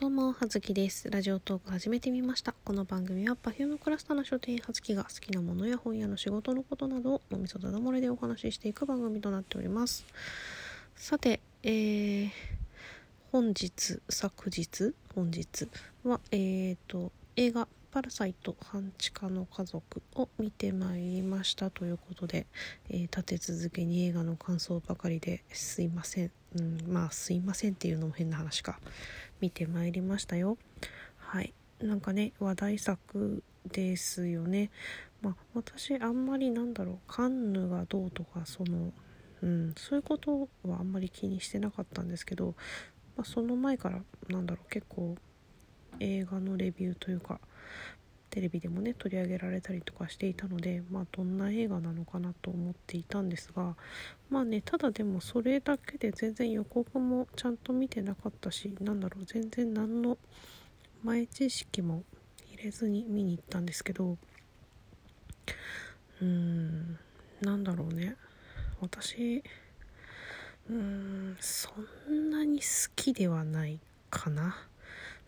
どうも、はずきです。ラジオトーク始めてみました。この番組は Perfume クラスターの書店はずきが好きなものや本屋の仕事のことなどをおみそだだ漏れでお話ししていく番組となっております。さて、えー、本日、昨日、本日は、えーと、映画パラサイト半地下の家族を見てまいりましたということで、えー、立て続けに映画の感想ばかりですいません。うん、まあすいませんっていうのも変な話か。見てまいりましたよ。はい。なんかね話題作ですよね。まあ私あんまりなんだろうカンヌがどうとかそのうんそういうことはあんまり気にしてなかったんですけど、まあ、その前からなんだろう結構映画のレビューというかテレビでもね取り上げられたりとかしていたのでまあどんな映画なのかなと思っていたんですがまあねただでもそれだけで全然予告もちゃんと見てなかったしなんだろう全然何の前知識も入れずに見に行ったんですけどうーんなんだろうね。私うーんそんなに好きではないかな。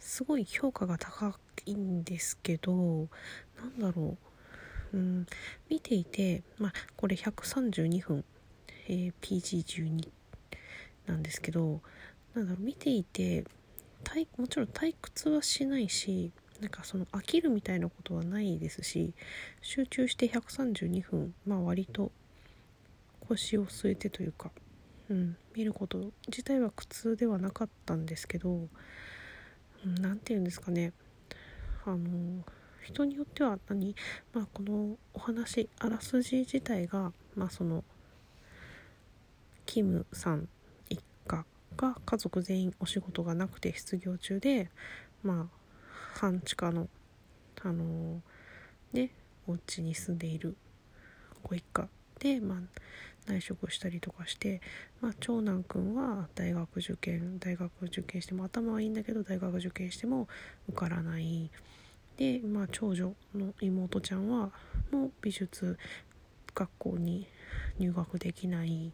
すごい評価が高いんですけどなんだろう。うん見ていてまあこれ132分、えー、PG12 なんですけどなんだろう。見ていてもちろん退屈はしないしなんかその飽きるみたいなことはないですし集中して132分。まあ割と腰を据えてというか、うん、見ること自体は苦痛ではなかったんですけど何て言うんですかね。あの人によっては何、まあ、このお話あらすじ自体が、まあ、そのキムさん一家が家族全員お仕事がなくて失業中でまあ半地下のあのねお家に住んでいるご一家で、まあ、内職したりとかして、まあ、長男くんは大学受験大学受験しても頭はいいんだけど大学受験しても受からない。で、まあ、長女の妹ちゃんはもう美術学校に入学できない。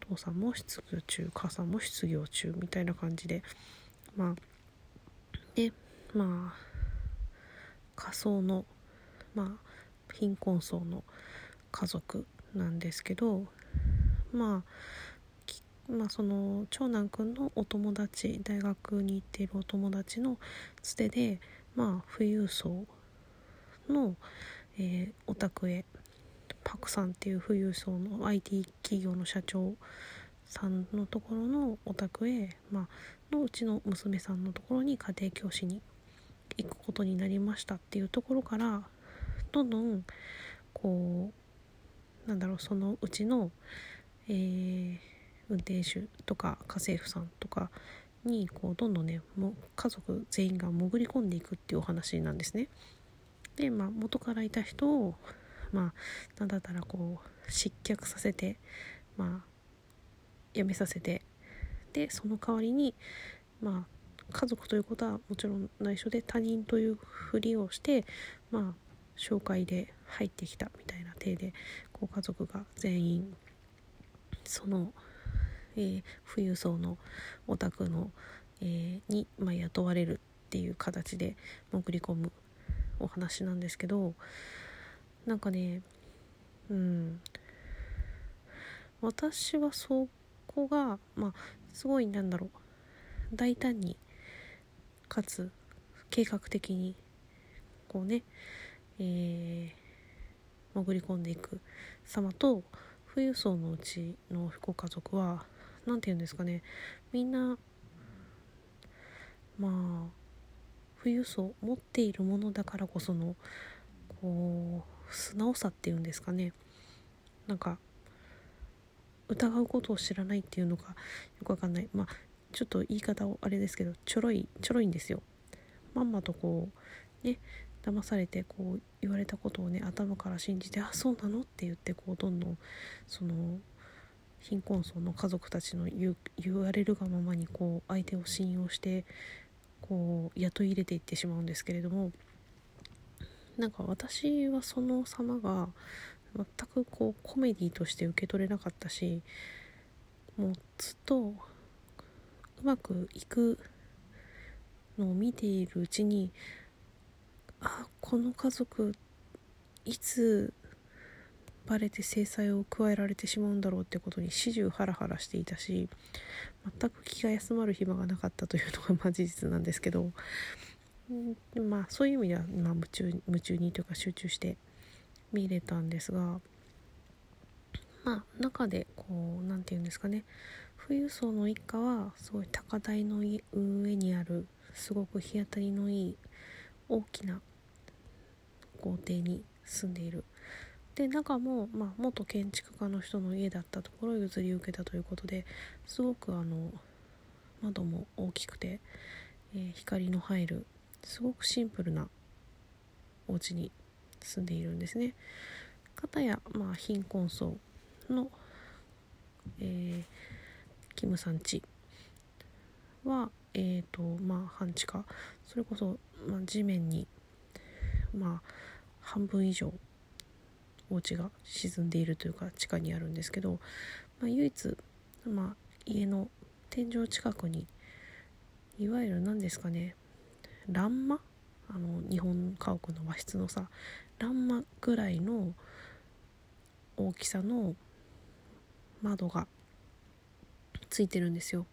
父さんも失業中母さんも失業中みたいな感じで。まあでまあ仮想のまあ貧困層の家族なんですけどまあまあその長男くんのお友達大学に行っているお友達のつてでまあ富裕層の、えー、お宅へパクさんっていう富裕層の IT 企業の社長さんのところのお宅へ、まあのうちの娘さんのところに家庭教師に行くことになりましたっていうところからどんどんこうなんだろうそのうちのえー、運転手とか家政婦さんとかにこうどんどんねも家族全員が潜り込んでいくっていうお話なんですね。で、まあ、元からいた人をまあなんだったらこう失脚させてまあ辞めさせてでその代わりにまあ家族ということはもちろん内緒で他人というふりをしてまあ紹介で入ってきたみたいな体でこう家族が全員その、えー、富裕層のお宅の、えー、に、まあ、雇われるっていう形で潜り込むお話なんですけどなんかねうん。私はそこがまあすごいなんだろう。大胆にかつ計画的にこうね、えー、潜り込んでいく様と富裕層のうちのご家族は何て言うんですかね。みんなまあ富裕層持っているものだからこそのこう素直さっていうんですかね。なんか疑うことを知らないっていうのかよくわかんない。まあちょっと言い方をあれですけどちょろいちょろいんですよ。まんまとこうね騙されてこう言われたことをね頭から信じて「あそうなの?」って言ってこうどんどんその貧困層の家族たちの言われるがままにこう相手を信用してこう雇い入れていってしまうんですけれどもなんか私はその様が全くこうコメディとして受け取れなかったしもうずっとうまくいくのを見ているうちにあこの家族いつバレて制裁を加えられてしまうんだろうってことに始終ハラハラしていたし全く気が休まる暇がなかったというのが まあ事実なんですけど、まあそういう意味では、まあ、夢中夢中にというか集中して見れたんですがまあ中でこう何て言うんですかね。富裕層の一家はすごい高台の上にあるすごく日当たりのいい大きな豪邸に住んでいるで中も、まあ、元建築家の人の家だったところを譲り受けたということですごくあの窓も大きくて、えー、光の入るすごくシンプルなお家に住んでいるんですね。かたや、まあ、貧困層の、えー、キムさんちは、えーとまあ、半地下それこそ、まあ、地面に、まあ、半分以上お家が沈んでいるというか地下にあるんですけど、まあ、唯一、まあ、家の天井近くにいわゆる何ですかね欄間？あの日本家屋の和室のさ欄間ぐらいの大きさの窓がついてるんですよ。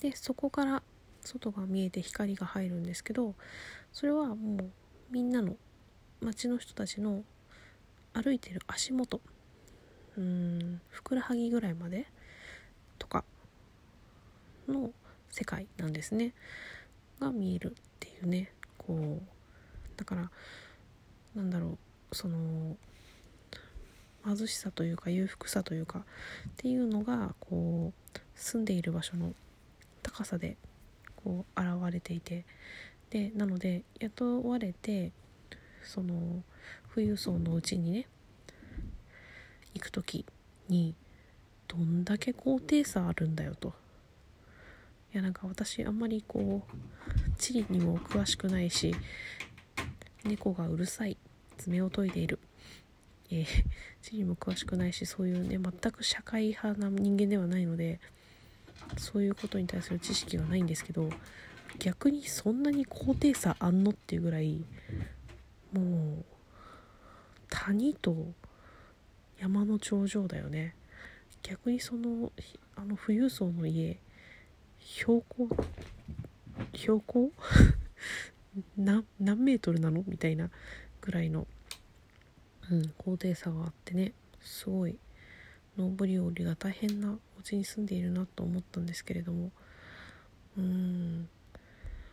でそこから外が見えて光が入るんですけどそれはもうみんなの町の人たちの歩いてる足元うんふくらはぎぐらいまでとかの世界なんですね。が見えるっていうね。こうだからなんだろうその貧しさというか裕福さというかっていうのがこう住んでいる場所の高さでこう現れていて。でなので雇われてその富裕層のうちにね行く時にどんだけ高低差あるんだよと。いやなんか私あんまりこう地理にも詳しくないし猫がうるさい爪を研いでいる。えー、地理も詳しくないしそういうね全く社会派な人間ではないのでそういうことに対する知識はないんですけど逆にそんなに高低差あんのっていうぐらいもう谷と山の頂上だよね。逆にそのあの富裕層の家標高標高？何メートルなの？みたいなぐらいの、うん、高低差があってね。すごい上り下りが大変なお家に住んでいるなと思ったんですけれども。うん。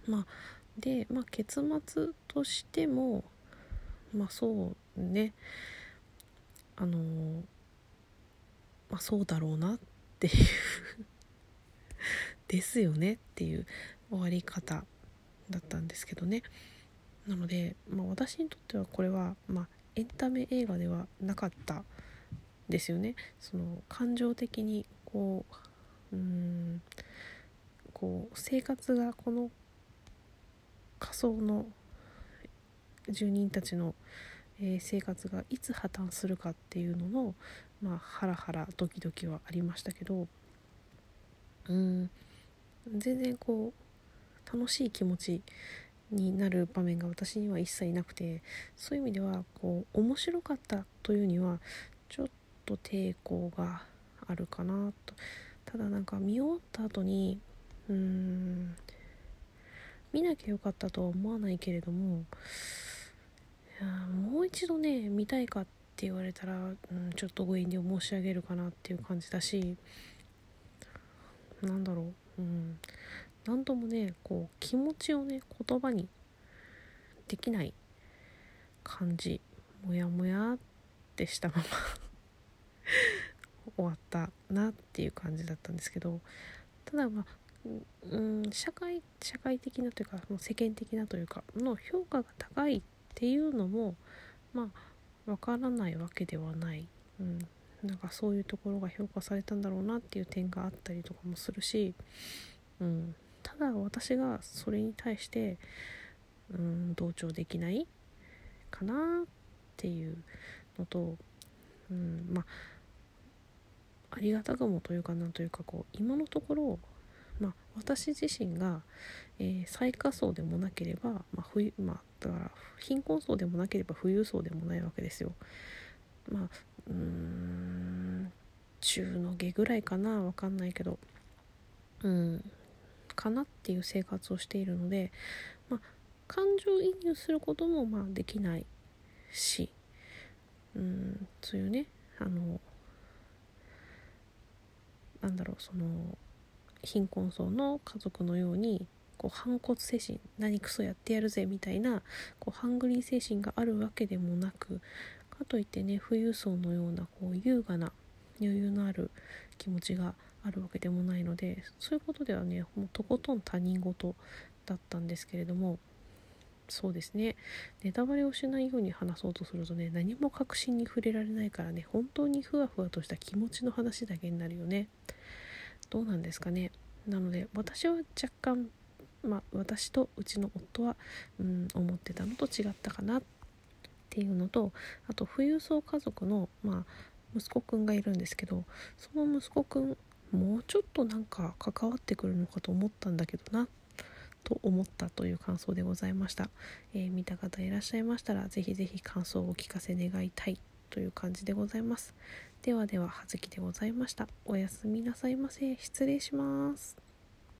まあで、まあ、結末としてもまあそうね。あのまあそうだろうなっていう。ですよね。っていう終わり方だったんですけどね。なので、まあ、私にとってはこれは、まあ、エンタメ映画ではなかったですよね。その感情的にこううんこう生活がこの仮想の住人たちの、えー、生活がいつ破綻するかっていうのの、まあ、ハラハラドキドキはありましたけどうん全然こう楽しい気持ちになる場面が私には一切なくてそういう意味ではこう面白かったというにはちょっと抵抗があるかなと。ただなんか見終わった後にうーん見なきゃよかったとは思わないけれどもやもう一度ね見たいかって言われたら、うん、ちょっとご遠慮申し上げるかなっていう感じだしなんだろううん。何ともねこう気持ちをね言葉にできない感じモヤモヤってしたまま 終わったなっていう感じだったんですけどただまあうん社会社会的なというか世間的なというかの評価が高いっていうのもまあわからないわけではない、うん、なんかそういうところが評価されたんだろうなっていう点があったりとかもするし、うん、ただ私がそれに対して、うん、同調できないかなっていうのと、うん、まあありがたくもというかなんというかこう今のところ私自身が、えー、最下層でもなければ、まあ冬まあ、だから貧困層でもなければ富裕層でもないわけですよ。まあうーん中の下ぐらいかなわかんないけどうんかなっていう生活をしているので、まあ、感情移入することもまあできないしうんそういうねあのなんだろうその貧困層の家族のようにこう反骨精神何クソやってやるぜみたいなこうハングリー精神があるわけでもなくかといってね富裕層のようなこう優雅な余裕のある気持ちがあるわけでもないのでそういうことではねもうとことん他人事だったんですけれどもそうですね。ネタバレをしないように話そうとするとね何も確信に触れられないからね本当にふわふわとした気持ちの話だけになるよね。どうなんですかね。なので私は若干まあ私とうちの夫は、うん、思ってたのと違ったかなっていうのとあと富裕層家族のまあ息子くんがいるんですけどその息子くんもうちょっとなんか関わってくるのかと思ったんだけどなと思ったという感想でございました、えー、見た方いらっしゃいましたらぜひぜひ感想をお聞かせ願いたいという感じでございます。ではでは葉月でございました。おやすみなさいませ。失礼します。